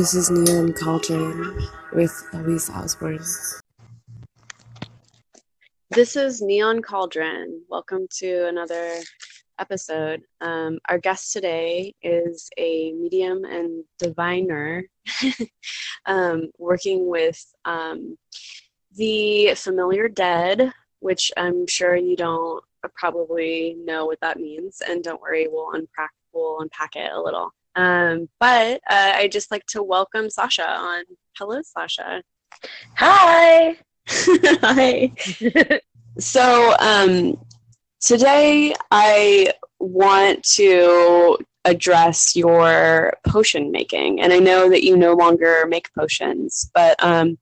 This is Neon Cauldron with Elise Osborne. This is Neon Cauldron. Welcome to another episode. Um, our guest today is a medium and diviner um, working with um, the familiar dead, which I'm sure you don't probably know what that means. And don't worry, we'll unpack, we'll unpack it a little. Um, but uh, I just like to welcome Sasha on. Hello, Sasha. Hi. Hi. so um, today I want to address your potion making, and I know that you no longer make potions, but um,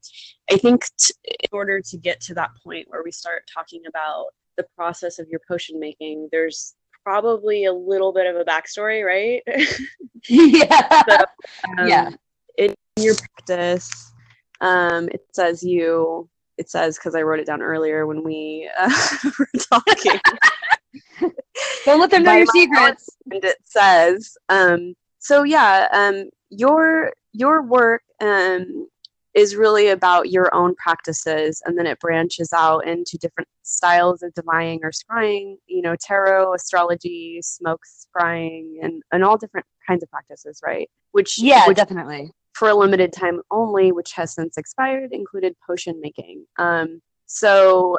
I think t- in order to get to that point where we start talking about the process of your potion making, there's probably a little bit of a backstory, right? yeah. So, um, yeah. In your practice, um, it says you. It says because I wrote it down earlier when we uh, were talking. Don't let them know By your secrets. and it says, um, so yeah, um, your your work um, is really about your own practices, and then it branches out into different styles of divining or scrying. You know, tarot, astrology, smoke scrying, and and all different kinds of practices, right? Which Yeah, which definitely. for a limited time only, which has since expired, included potion making. Um, so,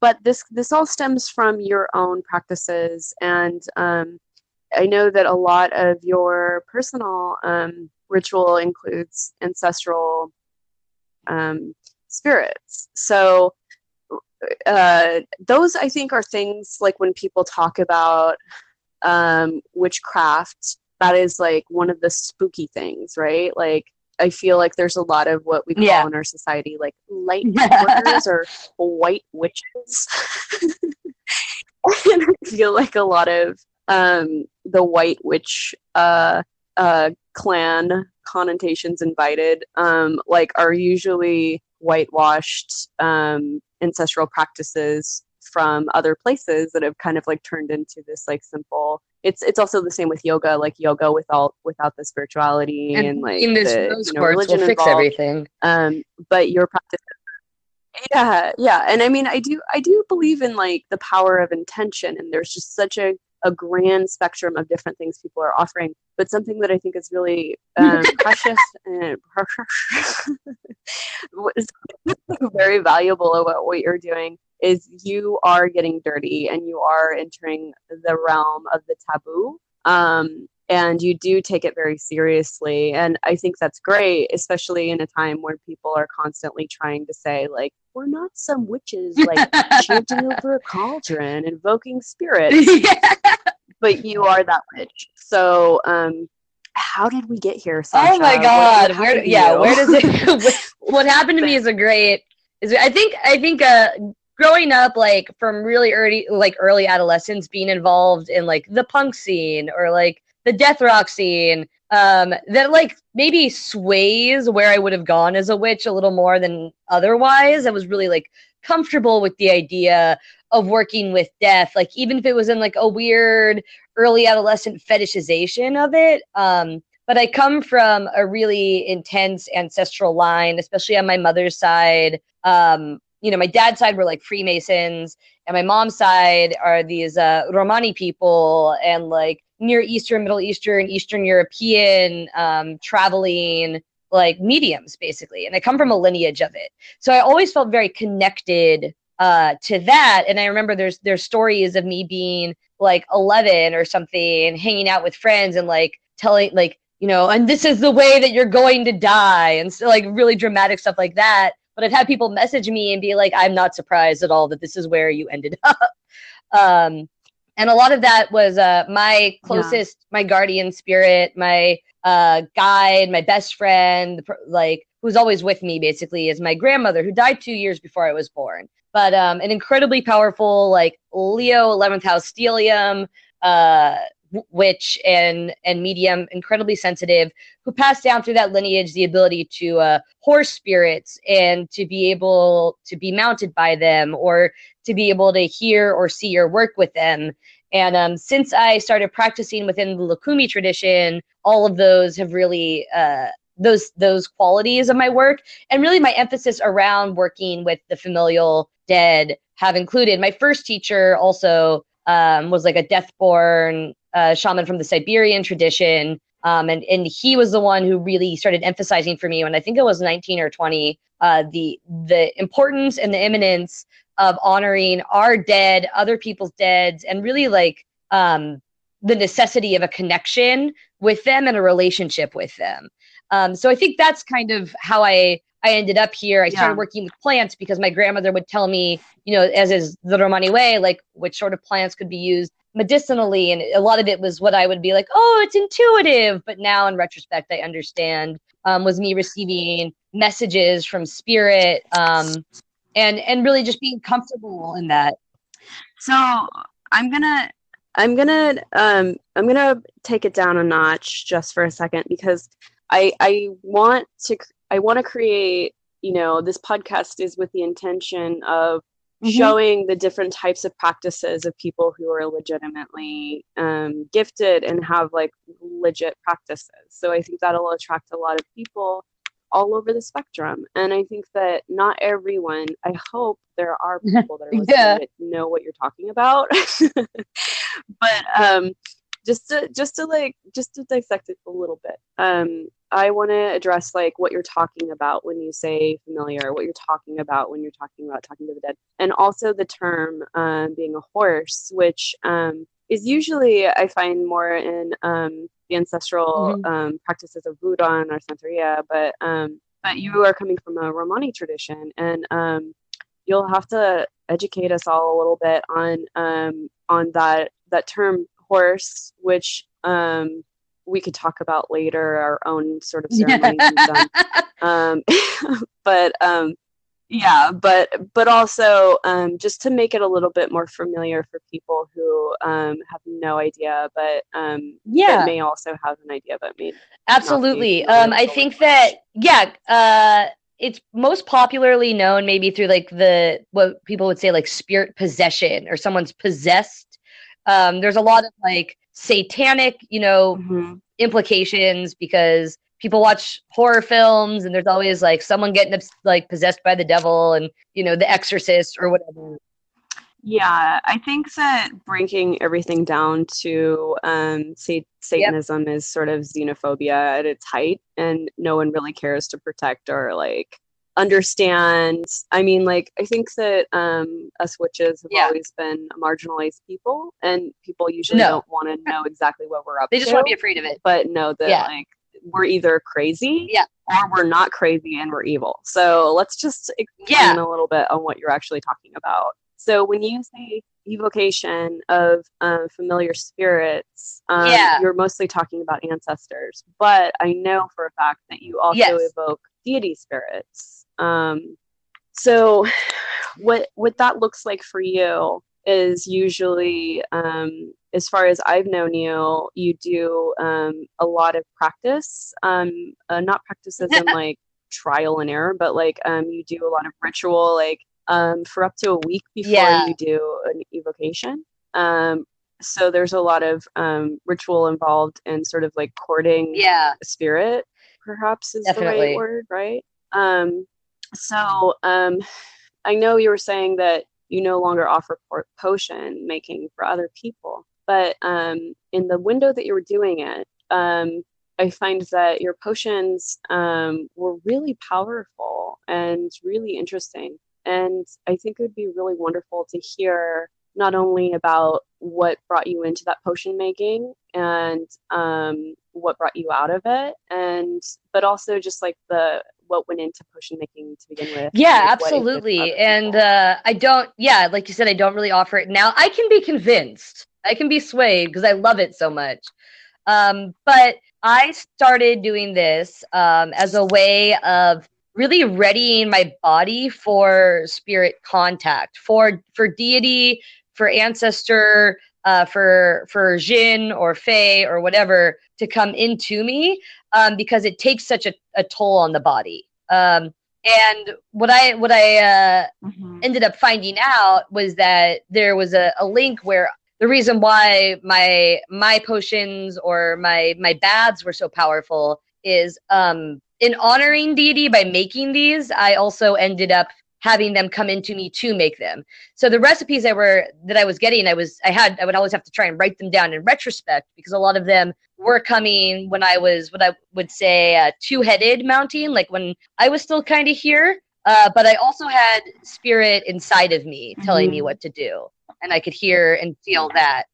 but this this all stems from your own practices, and um, I know that a lot of your personal um, ritual includes ancestral um, spirits. So. Uh, those I think are things like when people talk about um, witchcraft, that is like one of the spooky things, right? Like I feel like there's a lot of what we call Yeah. in our society like light workers or white witches. and I feel like a lot of um, the white witch uh, uh, clan connotations invited um, like are usually whitewashed um, ancestral practices from other places that have kind of like turned into this like simple it's it's also the same with yoga like yoga without without the spirituality and, like in this the, you know, religion will fix involved everything. um but your practice yeah yeah and i mean i do i do believe in like the power of intention and there's just such a a grand spectrum of different things people are offering. But something that i think is really um, precious and what is very valuable about what you're doing is you are getting dirty and you are entering the realm of the taboo um, and you do take it very seriously. And i think that's great especially in a time where people are constantly trying to say like we're not some witches like chanting over a cauldron invoking spirits. Yeah. But you are that witch so um how did we get here Sasha? Oh my god. what Where yeah, where does it what happened to me is a great is I think I think uh growing up like from really early like early adolescence being involved in like the punk scene or like the death rock scene um that like maybe sways where I would have gone as a witch a little more than otherwise. I was really like comfortable with the idea of working with death like even if it was in like a weird early adolescent fetishization of it um but I come from a really intense ancestral line, especially on my mother's side. Um, you know, my dad's side were like Freemasons, and my mom's side are these uh, Romani people and like Near Eastern, Middle Eastern, Eastern European um, traveling like mediums, basically. And I come from a lineage of it, so I always felt very connected uh, to that. And I remember there's there's stories of me being like 11 or something, hanging out with friends and like telling like you know, and this is the way that you're going to die, and so like really dramatic stuff like that. But I've had people message me and be like, I'm not surprised at all that this is where you ended up. Um, and a lot of that was uh, my closest, my guardian spirit, my uh, guide, my best friend, like who's always with me basically is my grandmother who died two years before I was born. But um, an incredibly powerful like Leo 11th house stellium, uh, witch and and medium, incredibly sensitive, who passed down through that lineage the ability to uh, horse spirits and to be able to be mounted by them or to be able to hear or see or work with them. And um, since I started practicing within the Lukumi tradition, all of those have really uh, those those qualities of my work and really my emphasis around working with the familial dead have included my first teacher also um, was like a deathborn uh, shaman from the Siberian tradition. Um, and, and he was the one who really started emphasizing for me when I think it was 19 or 20, uh, the, the importance and the imminence of honoring our dead, other people's deads, and really like um, the necessity of a connection with them and a relationship with them. Um, so I think that's kind of how I I ended up here. I yeah. started working with plants because my grandmother would tell me, you know, as is the Romani way, like which sort of plants could be used medicinally. And a lot of it was what I would be like, oh, it's intuitive. But now in retrospect, I understand um, was me receiving messages from spirit um, and and really just being comfortable in that. So I'm gonna I'm gonna um, I'm gonna take it down a notch just for a second because I I want to I want to create you know this podcast is with the intention of mm-hmm. showing the different types of practices of people who are legitimately um, gifted and have like legit practices. So I think that'll attract a lot of people all over the spectrum. And I think that not everyone, I hope there are people that are listening yeah. that know what you're talking about. but um just to just to like just to dissect it a little bit. Um I want to address like what you're talking about when you say familiar, what you're talking about when you're talking about talking to the dead, and also the term um, being a horse, which um, is usually I find more in um, the ancestral mm-hmm. Um, practices of Vodou or Santeria, but um, but you are coming from a Romani tradition, and um, you'll have to educate us all a little bit on on that that term horse, which um, we could talk about later our own sort of ceremonies um, but um, yeah but but also um, just to make it a little bit more familiar for people who um, have no idea but um, yeah. may also have an idea but me absolutely. um, i think that yeah uh, it's most popularly known maybe through like the what people would say like spirit possession or someone's possessed. Um, there's a lot of like satanic, you know, mm-hmm. implications because people watch horror films and there's always like someone getting like possessed by the devil and you know the exorcist or whatever yeah i think that breaking everything down to um, say, satanism yep. is sort of xenophobia at its height and no one really cares to protect or like understand i mean like i think that um us witches have yeah. always been marginalized people and people usually no. don't want to know exactly what we're up they just want to be afraid of it but know that yeah. like we're either crazy yeah. or we're not crazy and we're evil so let's just explain yeah. a little bit on what you're actually talking about so when you say evocation of um, familiar spirits, um, yeah. you're mostly talking about ancestors. But I know for a fact that you also yes. evoke deity spirits. Um, so what what that looks like for you is usually um, as far as I've known you, you do um, a lot of practice, um, uh, not practices in like trial and error, but like um, you do a lot of ritual, like um, for up to a week before yeah. you do an evocation. Um, so there's a lot of um, ritual involved in sort of like courting yeah. spirit, perhaps is Definitely. the right word, right? Um, so um, I know you were saying that you no longer offer potion making for other people, but um, in the window that you were doing it, um, I find that your potions um, were really powerful and really interesting. And I think it would be really wonderful to hear not only about what brought you into that potion making and um, what brought you out of it, and but also just like the what went into potion making to begin with. Yeah, like absolutely. And uh, I don't, yeah, like you said, I don't really offer it now. I can be convinced, I can be swayed because I love it so much. Um, but I started doing this um, as a way of really readying my body for spirit contact, for for deity, for ancestor, uh, for for Jin or Fae or whatever to come into me um, because it takes such a, a toll on the body. Um, and what I what I uh, mm-hmm. ended up finding out was that there was a, a link where the reason why my my potions or my my baths were so powerful is um, in honoring deity by making these, I also ended up having them come into me to make them. So the recipes that were that I was getting, I was I had I would always have to try and write them down in retrospect because a lot of them were coming when I was what I would say uh, two-headed mounting, like when I was still kind of here. Uh, but I also had spirit inside of me telling mm-hmm. me what to do, and I could hear and feel that.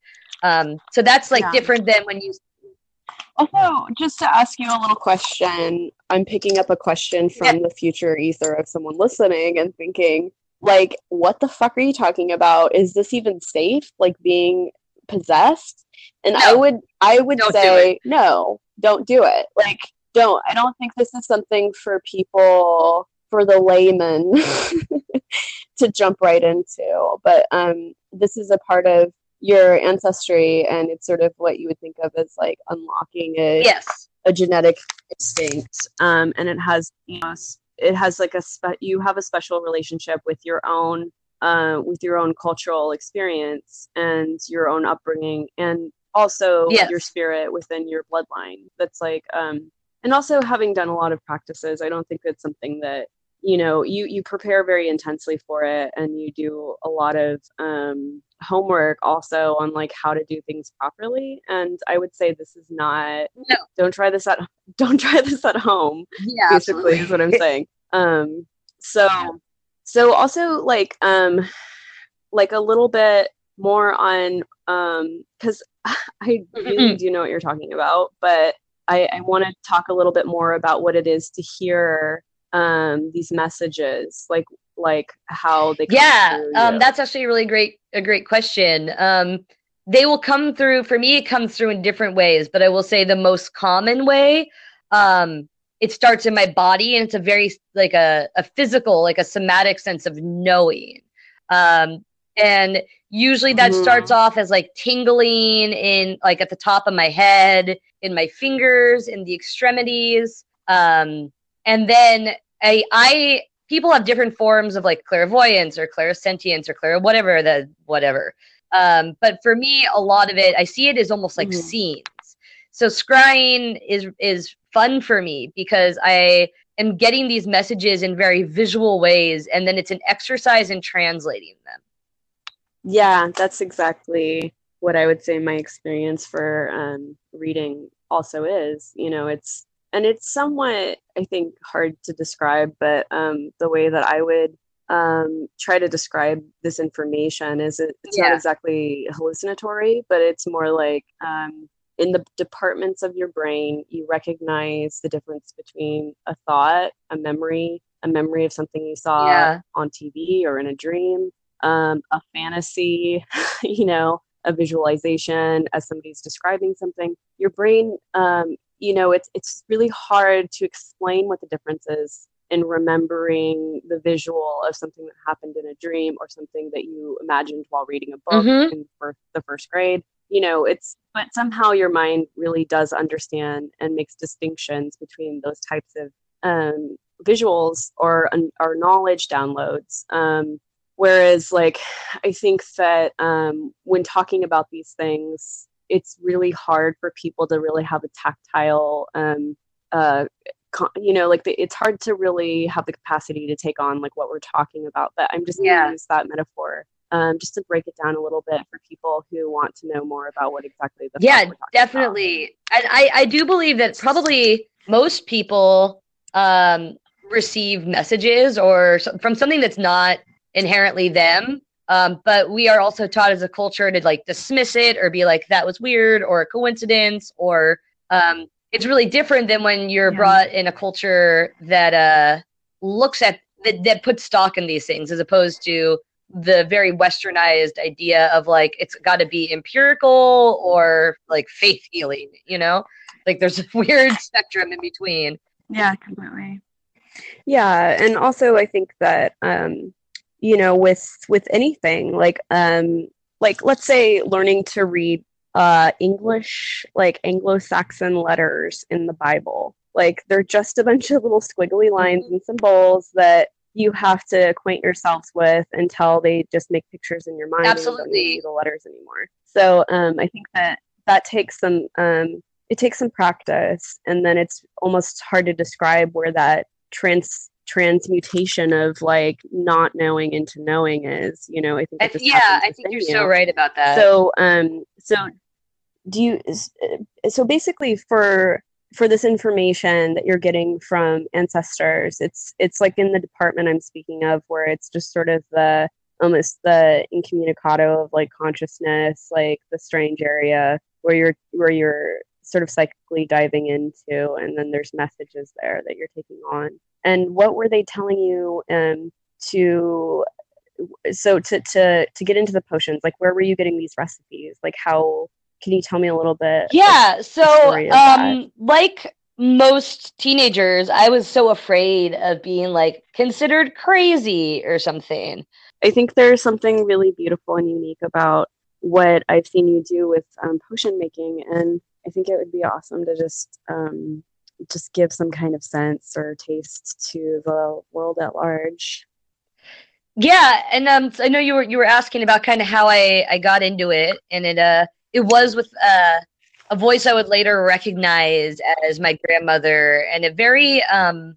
Um, so that's like yeah. different than when you also, just to ask you a little question, I'm picking up a question from yeah. the future ether of someone listening and thinking, like, what the fuck are you talking about? Is this even safe? Like being possessed? And no. I would I would don't say no, don't do it. Like don't I don't think this is something for people for the layman to jump right into. But um this is a part of your ancestry and it's sort of what you would think of as like unlocking a yes a genetic instinct um, and it has you know it has like a spe- you have a special relationship with your own uh, with your own cultural experience and your own upbringing and also yes. your spirit within your bloodline that's like um and also having done a lot of practices i don't think it's something that you know you you prepare very intensely for it and you do a lot of um homework also on like how to do things properly and i would say this is not no. don't try this at don't try this at home yeah basically absolutely. is what i'm saying um so yeah. so also like um like a little bit more on um because i really do know what you're talking about but i i want to talk a little bit more about what it is to hear um these messages like like how they yeah um, that's actually a really great a great question. Um, they will come through for me it comes through in different ways but i will say the most common way um, it starts in my body and it's a very like a, a physical like a somatic sense of knowing. Um, and usually that mm. starts off as like tingling in like at the top of my head in my fingers in the extremities. Um, and then I, I people have different forms of like clairvoyance or clairsentience or clair whatever the whatever. Um, but for me, a lot of it, I see it as almost like mm-hmm. scenes. So scrying is is fun for me because I am getting these messages in very visual ways, and then it's an exercise in translating them. Yeah, that's exactly what I would say my experience for um, reading also is. You know, it's and it's somewhat i think hard to describe but um, the way that i would um, try to describe this information is it, it's yeah. not exactly hallucinatory but it's more like um, in the departments of your brain you recognize the difference between a thought a memory a memory of something you saw yeah. on tv or in a dream um, a fantasy you know a visualization as somebody's describing something your brain um, you know it's it's really hard to explain what the difference is in remembering the visual of something that happened in a dream or something that you imagined while reading a book mm-hmm. in first, the first grade you know it's but somehow your mind really does understand and makes distinctions between those types of um, visuals or or knowledge downloads um, whereas like i think that um, when talking about these things it's really hard for people to really have a tactile um, uh, you know like the, it's hard to really have the capacity to take on like what we're talking about but i'm just yeah. going to use that metaphor um, just to break it down a little bit for people who want to know more about what exactly the yeah definitely about. and I, I do believe that probably most people um, receive messages or from something that's not inherently them um, but we are also taught as a culture to like dismiss it or be like that was weird or a coincidence or um, it's really different than when you're yeah. brought in a culture that uh, looks at that, that puts stock in these things as opposed to the very westernized idea of like it's got to be empirical or like faith healing you know? Like there's a weird spectrum in between. Yeah completely yeah and also i think that um you know with with anything like um like let's say learning to read uh english like anglo-saxon letters in the bible. Like they're just a bunch of little squiggly lines mm-hmm. and symbols that you have to acquaint yourselves with until they just make pictures in your mind absolutely. the letters anymore. So um i think that that takes some um it takes some practice and then it's almost hard to describe where that trans transmutation of like not knowing into knowing is you know i think I, yeah i think you're you. so right about that so um so do you so basically for for this information that you're getting from ancestors it's it's like in the department i'm speaking of where it's just sort of the almost the incommunicado of like consciousness like the strange area where you're where you're sort of psychically diving into and then there's messages there that you're taking on and what were they telling you um, to so to to to get into the potions like where were you getting these recipes? Like how can you tell me a little bit yeah so um like most teenagers i was so afraid of being like considered crazy or something. I think there's something really beautiful and unique about what i've seen you do with um, potion making and i think it would be awesome to just um, just give some kind of sense or taste to the world at large. Yeah, and um, I know you were you were asking about kind of how I I got into it, and it uh it was with uh, a voice I would later recognize as my grandmother, and a very um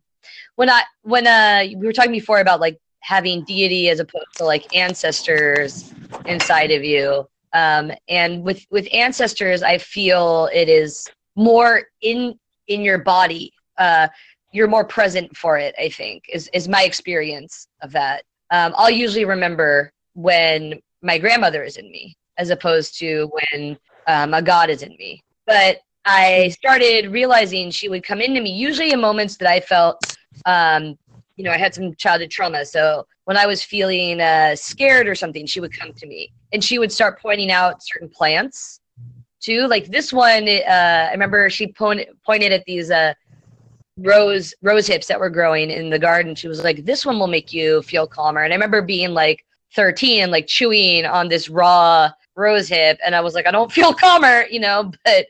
when I when uh we were talking before about like having deity as opposed to like ancestors inside of you um and with with ancestors i feel it is more in in your body uh, you're more present for it i think is, is my experience of that. Um, i'll usually remember when my grandmother is in me as opposed to when um, a god is in me. But i started realizing she would come into me usually in moments that i felt um, you know i had some childhood trauma. So when i was feeling uh, scared or something she would come to me and she would start pointing out certain plants too. Like this one, uh, I remember she po- pointed at these uh, rose rose hips that were growing in the garden. She was like, "This one will make you feel calmer." And I remember being like 13, like chewing on this raw rose hip, and I was like, "I don't feel calmer," you know. But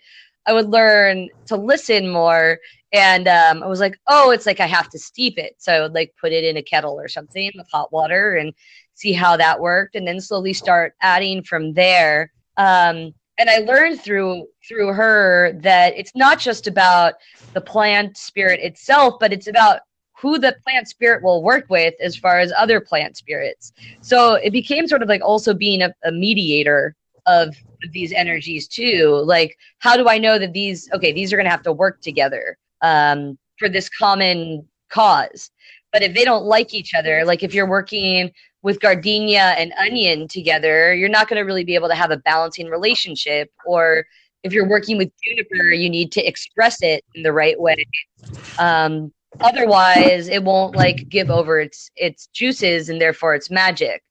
I would learn to listen more. And um, I was like, oh, it's like I have to steep it. So I would like put it in a kettle or something with hot water and see how that worked. And then slowly start adding from there. Um, and I learned through through her that it's not just about the plant spirit itself, but it's about who the plant spirit will work with as far as other plant spirits. So it became sort of like also being a, a mediator of these energies too. Like, how do I know that these okay, these are gonna have to work together um, for this common cause? But if they don't like each other, like if you're working with gardenia and onion together, you're not going to really be able to have a balancing relationship. Or if you're working with juniper, you need to express it in the right way. Um, otherwise, it won't like give over its its juices and therefore its magic.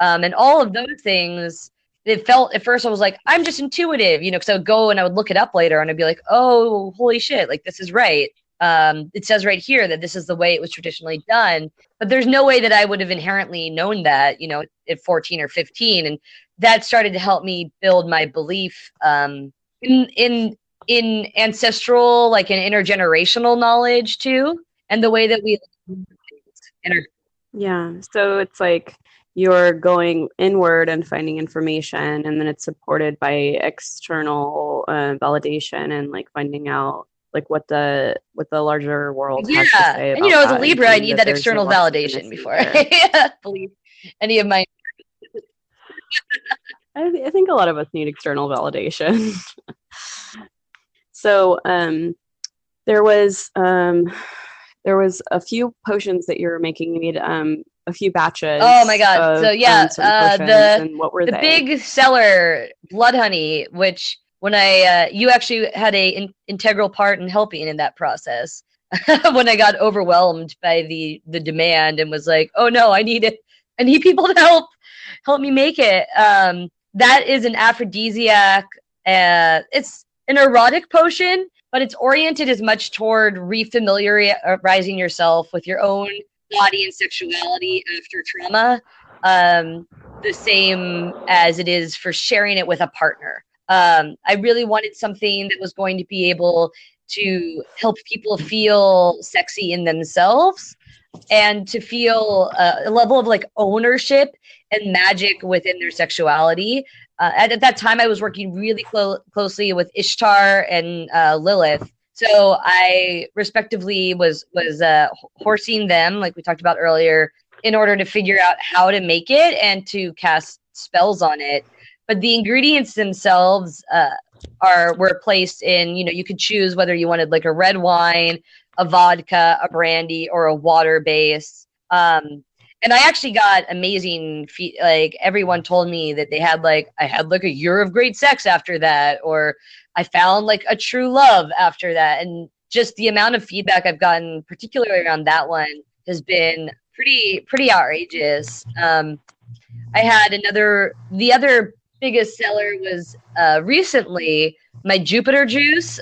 Um, and all of those things, it felt at first I was like, I'm just intuitive, you know, because I would go and I would look it up later and I'd be like, oh, holy shit, like this is right um, it says right here that this is the way it was traditionally done but there's no way that i would have inherently known that you know at 14 or 15 and that started to help me build my belief um, in in in ancestral like an intergenerational knowledge too and the way that we yeah. So it's like you're going inward and finding information and then it's supported by external uh, validation and like finding out like what the what the larger world yeah. and you know, as a Libra, I need that, that external validation before I believe any of my. I, th- I think a lot of us need external validation. so um, there was um, there was a few potions that you were making. You made um, a few batches. Oh my god! Of, so yeah, um, uh, the what were the they? big seller blood honey, which when I uh, you actually had a in- integral part in helping in that process when I got overwhelmed by the the demand and was like, oh no, I need it. I need people to help help me make it. Um, that is an aphrodisiac. Uh, it's an erotic potion, but it's oriented as much toward refamiliarizing yourself with your own body and sexuality after trauma, um, the same as it is for sharing it with a partner. Um, I really wanted something that was going to be able to help people feel sexy in themselves and to feel uh, a level of like ownership and magic within their sexuality. Uh, at, at, that time, I was working really clo- closely with Ishtar and uh, Lilith. So I respectively was was uh, horsing them, like we talked about earlier, in order to figure out how to make it and to cast spells on it. But the ingredients themselves uh, are were placed in. You know, you could choose whether you wanted like a red wine, a vodka, a brandy, or a water base. Um, and I actually got amazing. Fe- like everyone told me that they had like I had like a year of great sex after that, or I found like a true love after that, and just the amount of feedback I've gotten, particularly around that one, has been pretty pretty outrageous. Um, I had another. The other biggest seller was uh, recently my Jupiter juice,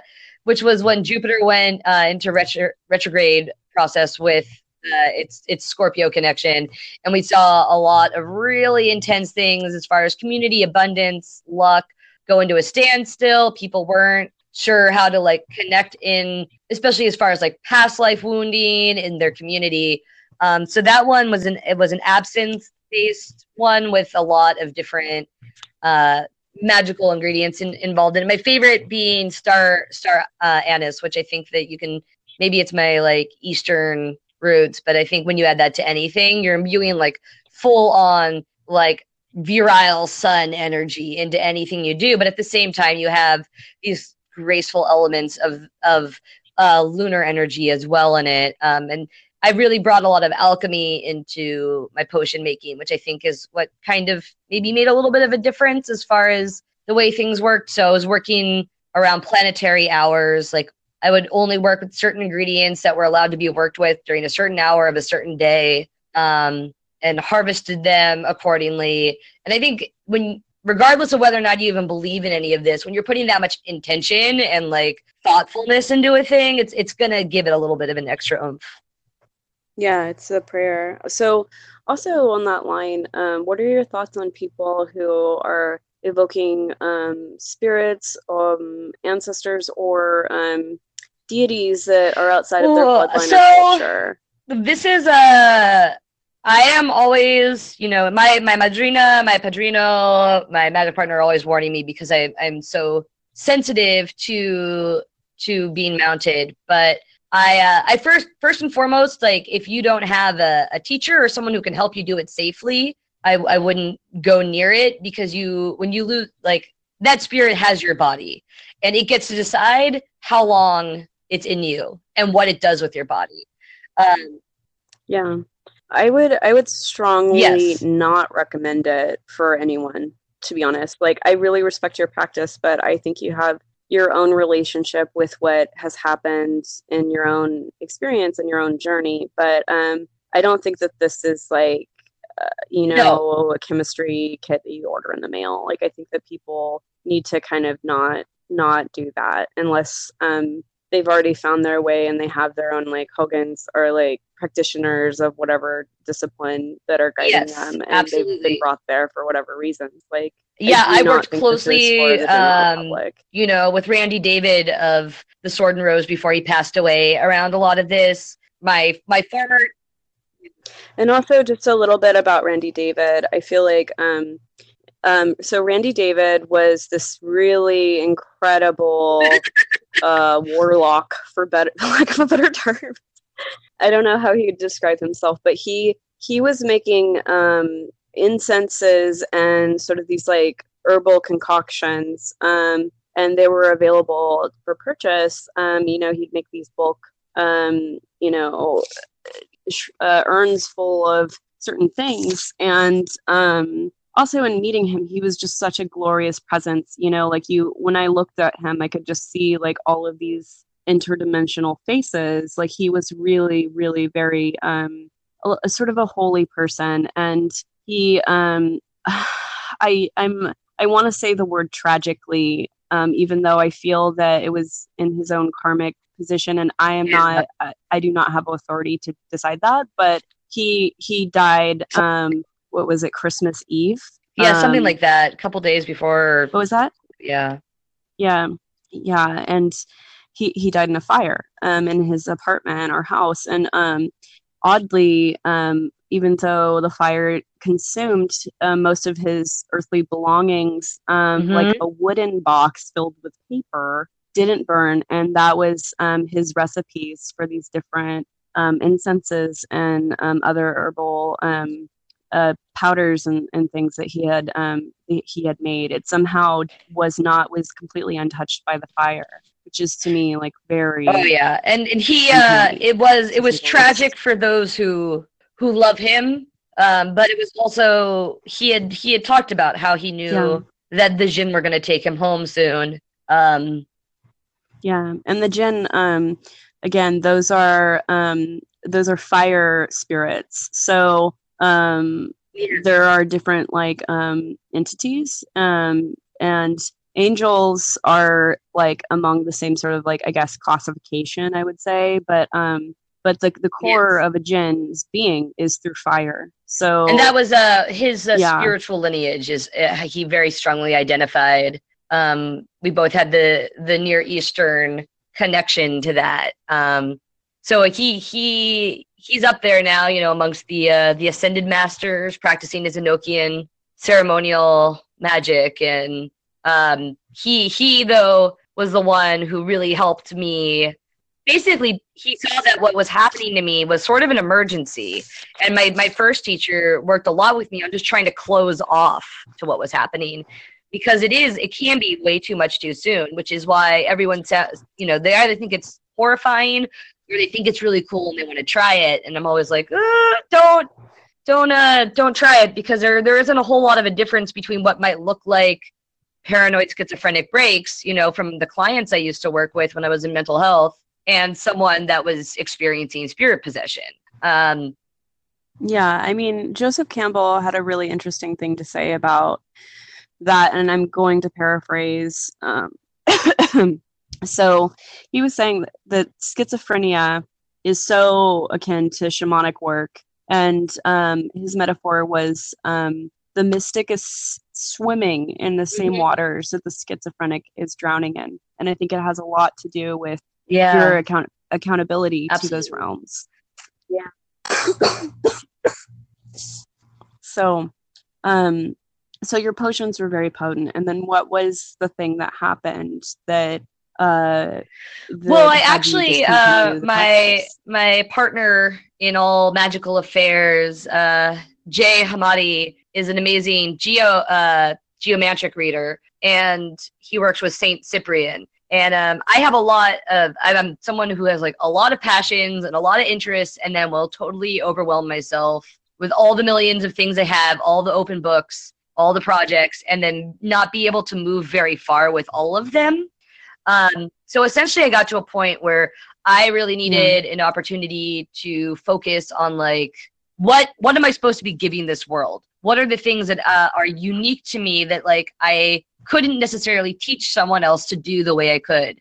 which was when Jupiter went uh, into retro- retrograde process with uh, its its Scorpio connection, and we saw a lot of really intense things as far as community abundance, luck go into a standstill. People weren't sure how to like connect in, especially as far as like past life wounding in their community. Um, so that one was an it was an absinthe based one with a lot of different uh, magical ingredients in, involved in it. My favorite being star star uh, anise, which I think that you can maybe it's my like Eastern roots, but I think when you add that to anything, you're imbuing like full on like virile sun energy into anything you do. But at the same time, you have these graceful elements of of uh, lunar energy as well in it. Um, and I really brought a lot of alchemy into my potion making, which I think is what kind of maybe made a little bit of a difference as far as the way things worked. So I was working around planetary hours, like I would only work with certain ingredients that were allowed to be worked with during a certain hour of a certain day, um, and harvested them accordingly. And I think when, regardless of whether or not you even believe in any of this, when you're putting that much intention and like thoughtfulness into a thing, it's it's gonna give it a little bit of an extra oomph. Yeah, it's a prayer. So, also on that line, um, what are your thoughts on people who are evoking um, spirits, um, ancestors, or um, deities that are outside of their bloodline so, or culture? This is a. I am always, you know, my my madrina, my padrino, my magic partner are always warning me because I I'm so sensitive to to being mounted, but I uh, I first first and foremost like if you don't have a, a teacher or someone who can help you do it safely, I I wouldn't go near it because you when you lose like that spirit has your body and it gets to decide how long it's in you and what it does with your body. Um, yeah, I would I would strongly yes. not recommend it for anyone. To be honest, like I really respect your practice, but I think you have your own relationship with what has happened in your own experience and your own journey. But um, I don't think that this is like, uh, you know, no. a chemistry kit that you order in the mail. Like, I think that people need to kind of not not do that unless um, they've already found their way and they have their own like houngans or like practitioners of whatever discipline that are guiding yes, them and absolutely. they've been brought there for whatever reasons. Like yeah i, I worked closely um, you know with randy david of the sword and rose before he passed away around a lot of this. My my former and also just a little bit about randy david. I feel like um um, so Randy David was this really incredible uh, warlock, for better lack of a better term. I don't know how he would describe himself, but he he was making um, incenses and sort of these like herbal concoctions, um, and they were available for purchase. Um, you know, he'd make these bulk, um, you know, uh, urns full of certain things, and um, also in meeting him he was just such a glorious presence you know like you when i looked at him i could just see like all of these interdimensional faces like he was really really very um a, a sort of a holy person and he um i i'm i want to say the word tragically um even though i feel that it was in his own karmic position and i am not I, I do not have authority to decide that but he he died um what was it Christmas Eve? Yeah, um, something like that. A couple days before. What was that? Yeah. Yeah, yeah, and he he died in a fire um in his apartment or house, and um oddly, um, even though the fire consumed uh, most of his earthly belongings, um, Mhm. like a wooden box filled with paper didn't burn, and that was um, his recipes for these different um, incenses and um, other herbal um, uh, powders and, and things that he had um, he had made. It somehow was not was completely untouched by the fire, which is to me like very Oh yeah, and and he uh, it was it was tragic for those who who love him, um, but it was also he had he had talked about how he knew Yeah. that the Jin were going to take him home soon. Um, Yeah, and the jinn, um, again, those are um, those are fire spirits. So um, there are different like um, entities, um, and angels are like among the same sort of like I guess classification, I would say, but um, but the the core Yes. of a jinn's being is through fire. So and that was uh his uh, Yeah. spiritual lineage is uh, he very strongly identified. Um, we both had the the Near Eastern connection to that. Um, so he he he's up there now, you know, amongst the uh, the ascended masters practicing his Enochian ceremonial magic, and um, he he though was the one who really helped me. Basically, he saw that what was happening to me was sort of an emergency, and my my first teacher worked a lot with me on just trying to close off to what was happening. Because it is it can be way too much too soon which is why everyone says you know they either think it's horrifying or they think it's really cool and they want to try it and i'm always like uh, don't don't uh don't try it because there there isn't a whole lot of a difference between what might look like paranoid schizophrenic breaks you know from the clients i used to work with when i was in mental health and someone that was experiencing spirit possession um Yeah, I mean, Joseph Campbell had a really interesting thing to say about that, and I'm going to paraphrase. Um, so he was saying that, schizophrenia is so akin to shamanic work, and um, his metaphor was um, the mystic is swimming in the same Mhm. waters that the schizophrenic is drowning in, and I think it has a lot to do with yeah your account accountability to those realms. Yeah. so, um, so your potions were very potent, and then what was the thing that happened that? Uh, well i actually uh my my partner in all magical affairs uh jay hamadi is an amazing geo uh geomantic reader and he works with saint cyprian. And um, i have a lot of i'm someone who has like a lot of passions and a lot of interests and then will totally overwhelm myself with all the millions of things i have all the open books all the projects and then not be able to move very far with all of them um, so essentially, I got to a point where I really needed an opportunity to focus on like what what am I supposed to be giving this world? What are the things that uh, are unique to me that like I couldn't necessarily teach someone else to do the way I could?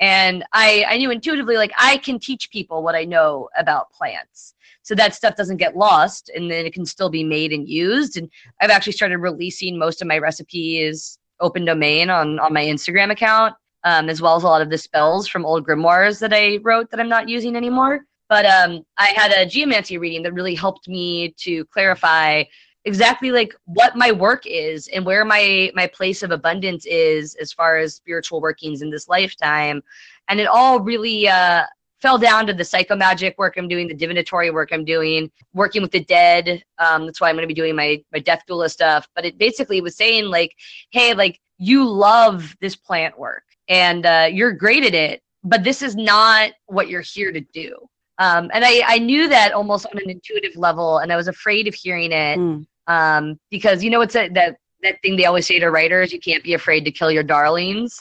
And I I knew intuitively like I can teach people what I know about plants. So that stuff doesn't get lost and then it can still be made and used. And I've actually started releasing most of my recipes open domain on on my Instagram account um, as well as a lot of the spells from old grimoires that I wrote that I'm not using anymore. But um, I had a geomancy reading that really helped me to clarify exactly like what my work is and where my my place of abundance is as far as spiritual workings in this lifetime. And it all really uh, fell down to the psychomagic work I'm doing, the divinatory work I'm doing, working with the dead. Um, that's why I'm going to be doing my my death doula stuff. But it basically was saying like, hey, like you love this plant work and uh, you're great at it, but this is not what you're here to do. Um, and I, I knew that almost on an intuitive level, and I was afraid of hearing it Mm. um, because you know it's a, that that thing they always say to writers: you can't be afraid to kill your darlings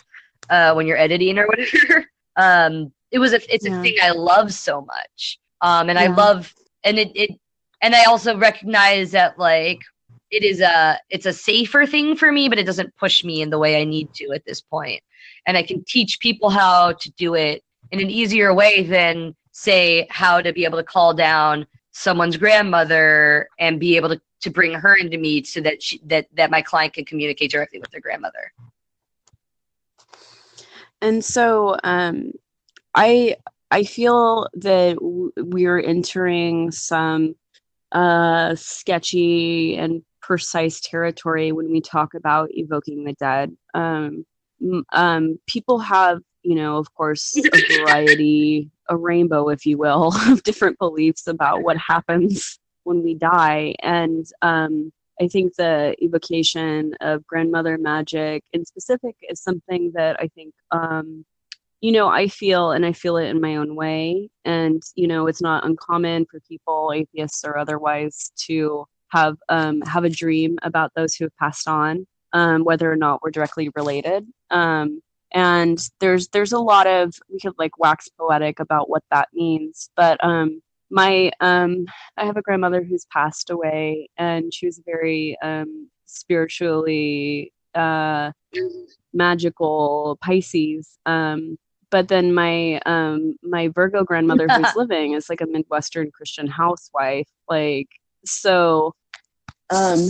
uh, when you're editing or whatever. um, it was a it's Yeah. a thing I love so much, um, and I love and it, it and I also recognize that like it is a it's a safer thing for me, but it doesn't push me in the way I need to at this point. And I can teach people how to do it in an easier way than say how to be able to call down someone's grandmother and be able to, to bring her into me so that she, that that my client can communicate directly with their grandmother. And so um, I I feel that we're entering some uh, sketchy and precise territory when we talk about evoking the dead. Um, um, people have, you know, of course, a variety, a rainbow, if you will, of different beliefs about what happens when we die. And um, I think the evocation of grandmother magic in specific is something that I think, um, you know, I feel and I feel it in my own way. And, you know, it's not uncommon for people, atheists or otherwise, to have um, have a dream about those who have passed on, um, whether or not we're directly related. Um, and there's there's a lot of we could like wax poetic about what that means, but um, my um, I have a grandmother who's passed away, and she was very um, spiritually uh, magical Pisces. Um, but then my um, my Virgo grandmother who's living is like a Midwestern Christian housewife. Like so, um,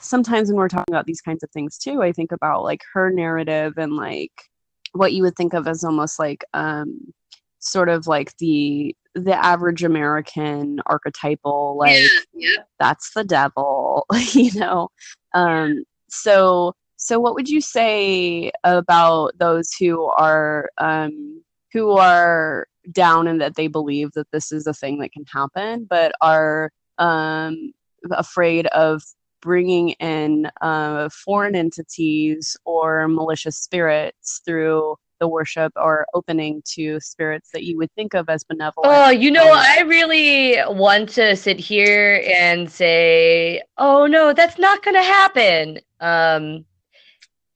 sometimes when we're talking about these kinds of things too, I think about like her narrative and like what you would think of as almost like um, sort of like the the average American archetypal, like yeah, yeah. that's the devil, you know. Um, so so what would you say about those who are um, who are down and that they believe that this is a thing that can happen, but are um, afraid of bringing in uh, foreign entities or malicious spirits through the worship or opening to spirits that you would think of as benevolent. Oh, you know, I really want to sit here and say, "Oh no, that's not going to happen." Um,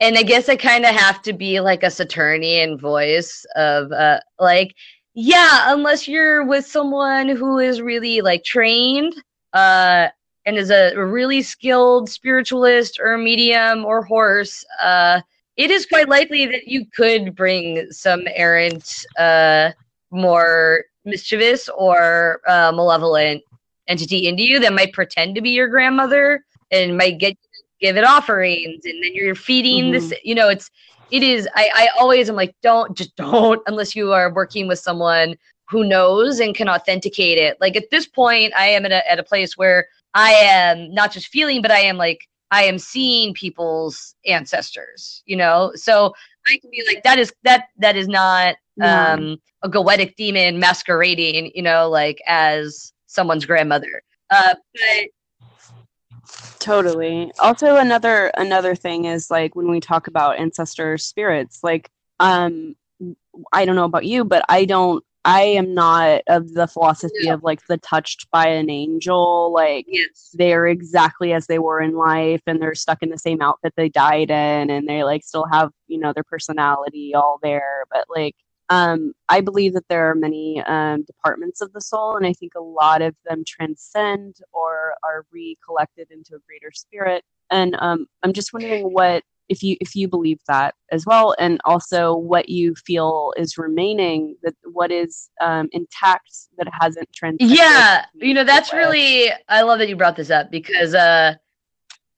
and I guess I kind of have to be like a Saturnian voice of uh, like, yeah, unless you're with someone who is really like trained uh, and is a really skilled spiritualist or medium or horse. Uh, it is quite likely that you could bring some errant, uh, more mischievous or uh, malevolent entity into you that might pretend to be your grandmother and might get give it offerings, and then you're feeding mm-hmm. this. You know, it's it is. I I always am like, don't just don't unless you are working with someone who knows and can authenticate it. Like at this point, I am at a at a place where I am not just feeling, but I am like I am seeing people's ancestors, you know? So I can be like, that is that that is not um a goetic demon masquerading, you know, like as someone's grandmother. Uh but totally. Also another another thing is like when we talk about ancestor spirits, like um I don't know about you, but I don't I am not of the philosophy of like the touched by an angel. Like yes. they're exactly as they were in life and they're stuck in the same outfit they died in and they like still have, you know, their personality all there. But like um, I believe that there are many um, departments of the soul, and I think a lot of them transcend or are recollected into a greater spirit. And um, I'm just wondering what if you if you believe that as well. And also what you feel is remaining that what is um, intact that hasn't transcended. Yeah you know that's really i love that you brought this up because uh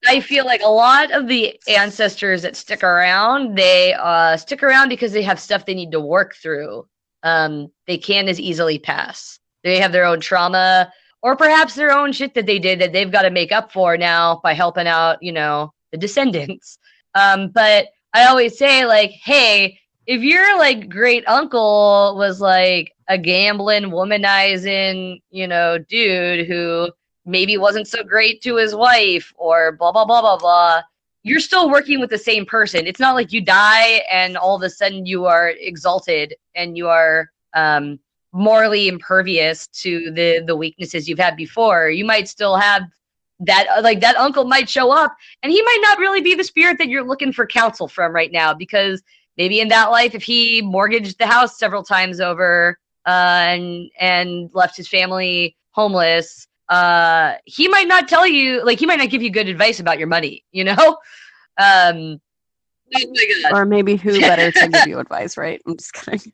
i feel like a lot of the ancestors that stick around they uh stick around because they have stuff they need to work through. Um they can't as easily pass. They have their own trauma or perhaps their own shit that they did that they've got to make up for now by helping out you know the descendants um, but I always say, like, hey, if your like great uncle was like a gambling, womanizing, you know, dude who maybe wasn't so great to his wife or blah blah blah blah blah, you're still working with the same person. It's not like you die and all of a sudden you are exalted and you are um, morally impervious to the the weaknesses you've had before. You might still have that uh, like that uncle might show up and he might not really be the spirit that you're looking for counsel from right now because maybe in that life if he mortgaged the house several times over uh, and and left his family homeless uh he might not tell you like he might not give you good advice about your money you know? Um oh or maybe who better to give you advice right? I'm just kidding.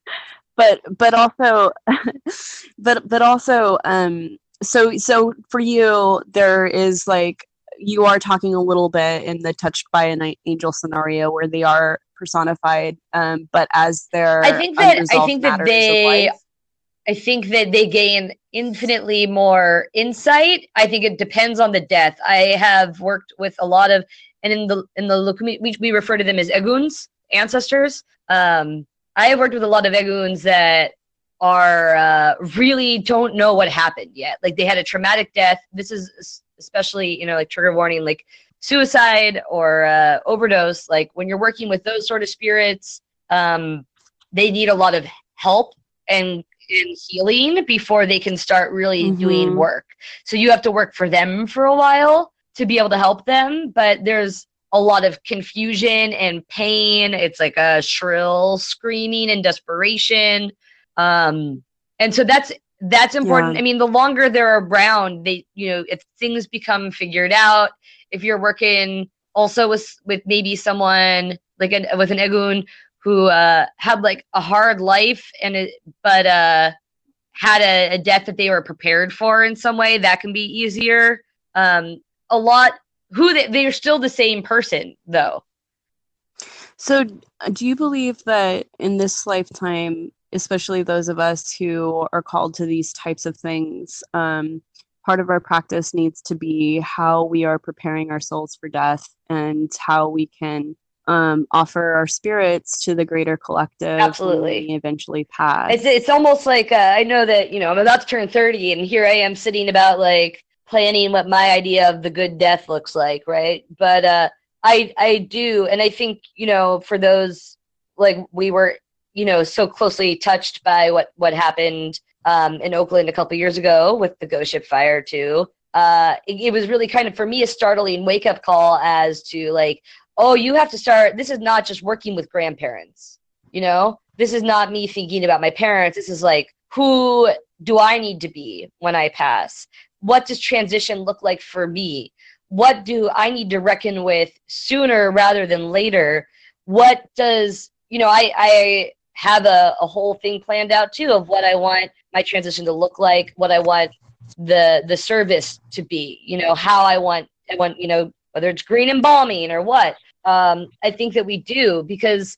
But but also but but also um so so for you there is like you are talking a little bit in the touched by an angel scenario where they are personified um but as their i think that i think that they I think that they gain infinitely more insight. I think it depends on the death. I have worked with a lot of, and in the in the Lukumi, we, we refer to them as eguns, ancestors. Um, I have worked with a lot of eguns that are uh, really don't know what happened yet. Like they had a traumatic death. This is especially you know like trigger warning, like suicide or uh, overdose. Like when you're working with those sort of spirits, um, they need a lot of help and in healing before they can start really mm-hmm. doing work. So you have to work for them for a while to be able to help them, but there's a lot of confusion and pain. It's like a shrill screaming and desperation. Um, and so that's that's important. Yeah. I mean, the longer they're around, they you know, if things become figured out, if you're working also with with maybe someone like an with an egun who uh, had like a hard life and it, but uh, had a, a, death that they were prepared for in some way that can be easier um, a lot who they, they're still the same person though so do you believe that in this lifetime especially those of us who are called to these types of things um, part of our practice needs to be how we are preparing our souls for death and how we can um, offer our spirits to the greater collective. Absolutely. eventually pass. It's, it's almost like uh, I know that, you know, I'm about to turn 30 and here I am sitting about like planning what my idea of the good death looks like. Right. But uh, I, I do. And I think, you know, for those like we were, you know, so closely touched by what, what happened um, in Oakland a couple years ago with the ghost ship fire too. Uh, it, it was really kind of for me a startling wake up call as to like, oh, you have to start. This is not just working with grandparents. You know, this is not me thinking about my parents. This is like, who do I need to be when I pass? What does transition look like for me? What do I need to reckon with sooner rather than later? What does, you know, I, I have a, a whole thing planned out too of what I want my transition to look like, what I want the the service to be, you know, how I want I want, you know, whether it's green embalming or what. Um, I think that we do because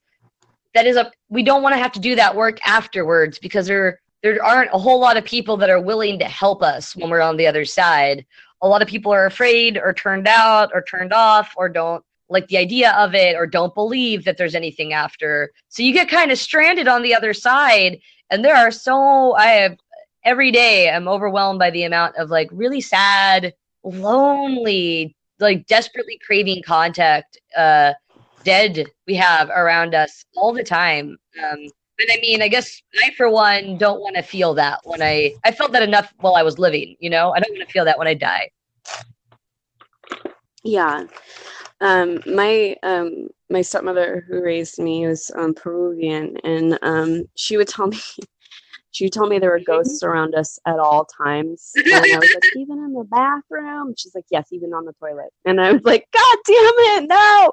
that is a we don't want to have to do that work afterwards because there there aren't a whole lot of people that are willing to help us when we're on the other side. A lot of people are afraid or turned out or turned off or don't like the idea of it or don't believe that there's anything after. So you get kind of stranded on the other side. And there are so I have every day I'm overwhelmed by the amount of like really sad, lonely, like desperately craving contact uh dead we have around us all the time um and i mean i guess i for one don't want to feel that when i i felt that enough while i was living you know i don't want to feel that when i die yeah um my um my stepmother who raised me was um, peruvian and um she would tell me she told me there were ghosts around us at all times. And I was like, even in the bathroom? She's like, yes, even on the toilet. And I was like, God damn it, no.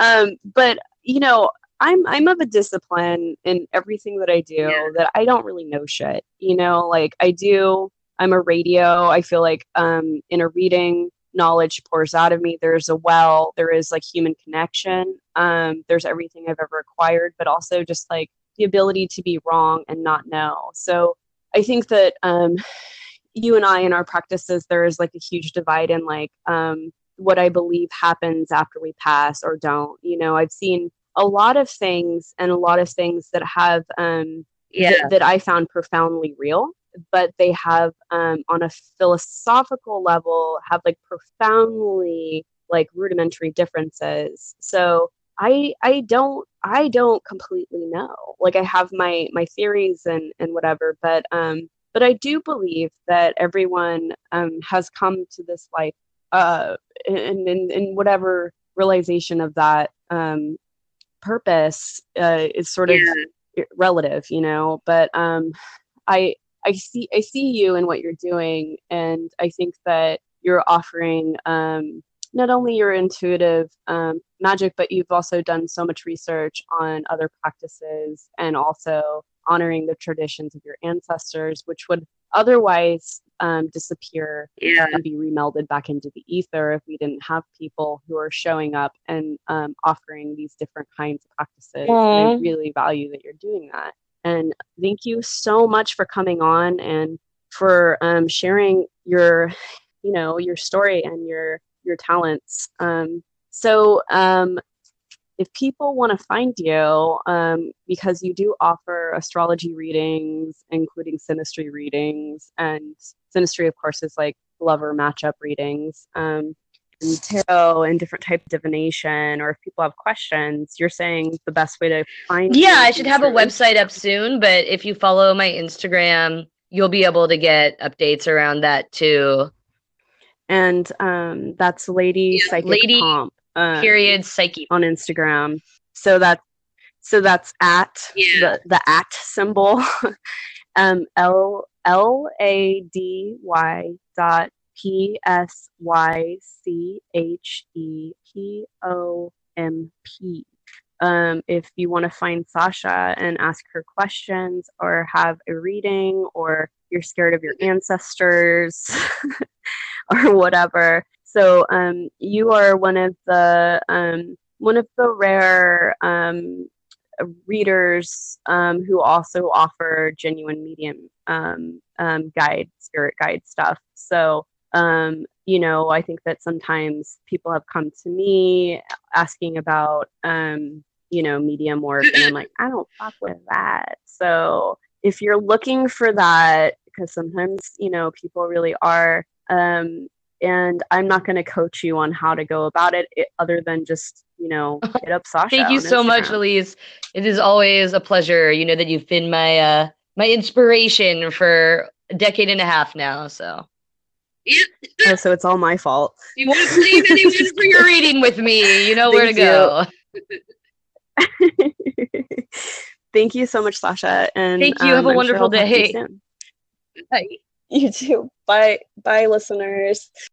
Um, but you know, I'm I'm of a discipline in everything that I do yeah. that I don't really know shit. You know, like I do. I'm a radio. I feel like um, in a reading, knowledge pours out of me. There's a well. There is like human connection. Um, there's everything I've ever acquired, but also just like the ability to be wrong and not know. So I think that um, you and I in our practices, there is like a huge divide in like um, what I believe happens after we pass or don't. You know, I've seen a lot of things and a lot of things that have um, yeah. th- that I found profoundly real, but they have um, on a philosophical level have like profoundly like rudimentary differences. So I I don't I don't completely know. Like I have my my theories and and whatever, but um but I do believe that everyone um has come to this life uh in, in whatever realization of that um purpose uh is sort yeah. of relative, you know, but um I I see I see you and what you're doing and I think that you're offering um not only your intuitive um, magic, but you've also done so much research on other practices and also honoring the traditions of your ancestors, which would otherwise um, disappear yeah. and be remelded back into the ether if we didn't have people who are showing up and um, offering these different kinds of practices. And I really value that you're doing that. And thank you so much for coming on and for um, sharing your you know your story and your your talents. Um, so um, if people want to find you um, because you do offer astrology readings including synastry readings and synastry of course is like lover matchup readings um, and tarot and different type of divination or if people have questions you're saying the best way to find yeah i should have a website up soon but if you follow my instagram you'll be able to get updates around that too. And um, that's lady Yeah, psychic Lady comp um, period psyche. on instagram. So that's so that's at Yeah. the, the at symbol um l l a d y dot p s y c h e p o m p um, if you want to find Sasha and ask her questions or have a reading or you're scared of your ancestors or whatever. So um, you are one of the um, one of the rare um, readers um, who also offer genuine medium um, guide, spirit guide stuff. So um, you know, I think that sometimes people have come to me asking about um, you know medium work, and I'm like, I don't fuck with that. So if you're looking for that, because sometimes you know people really are um, and I'm not going to coach you on how to go about it, it other than just you know hit up Sasha. Thank you so much, Elise. It is always a pleasure. You know that you've been my uh my inspiration for a decade and a half now. So Oh, so it's all my fault. you want to leave anyone for your reading with me, you know where to Thank go. Thank you so much, Sasha. And Thank you. Have a um, I'm wonderful you day. Bye. You too. Bye, bye, listeners.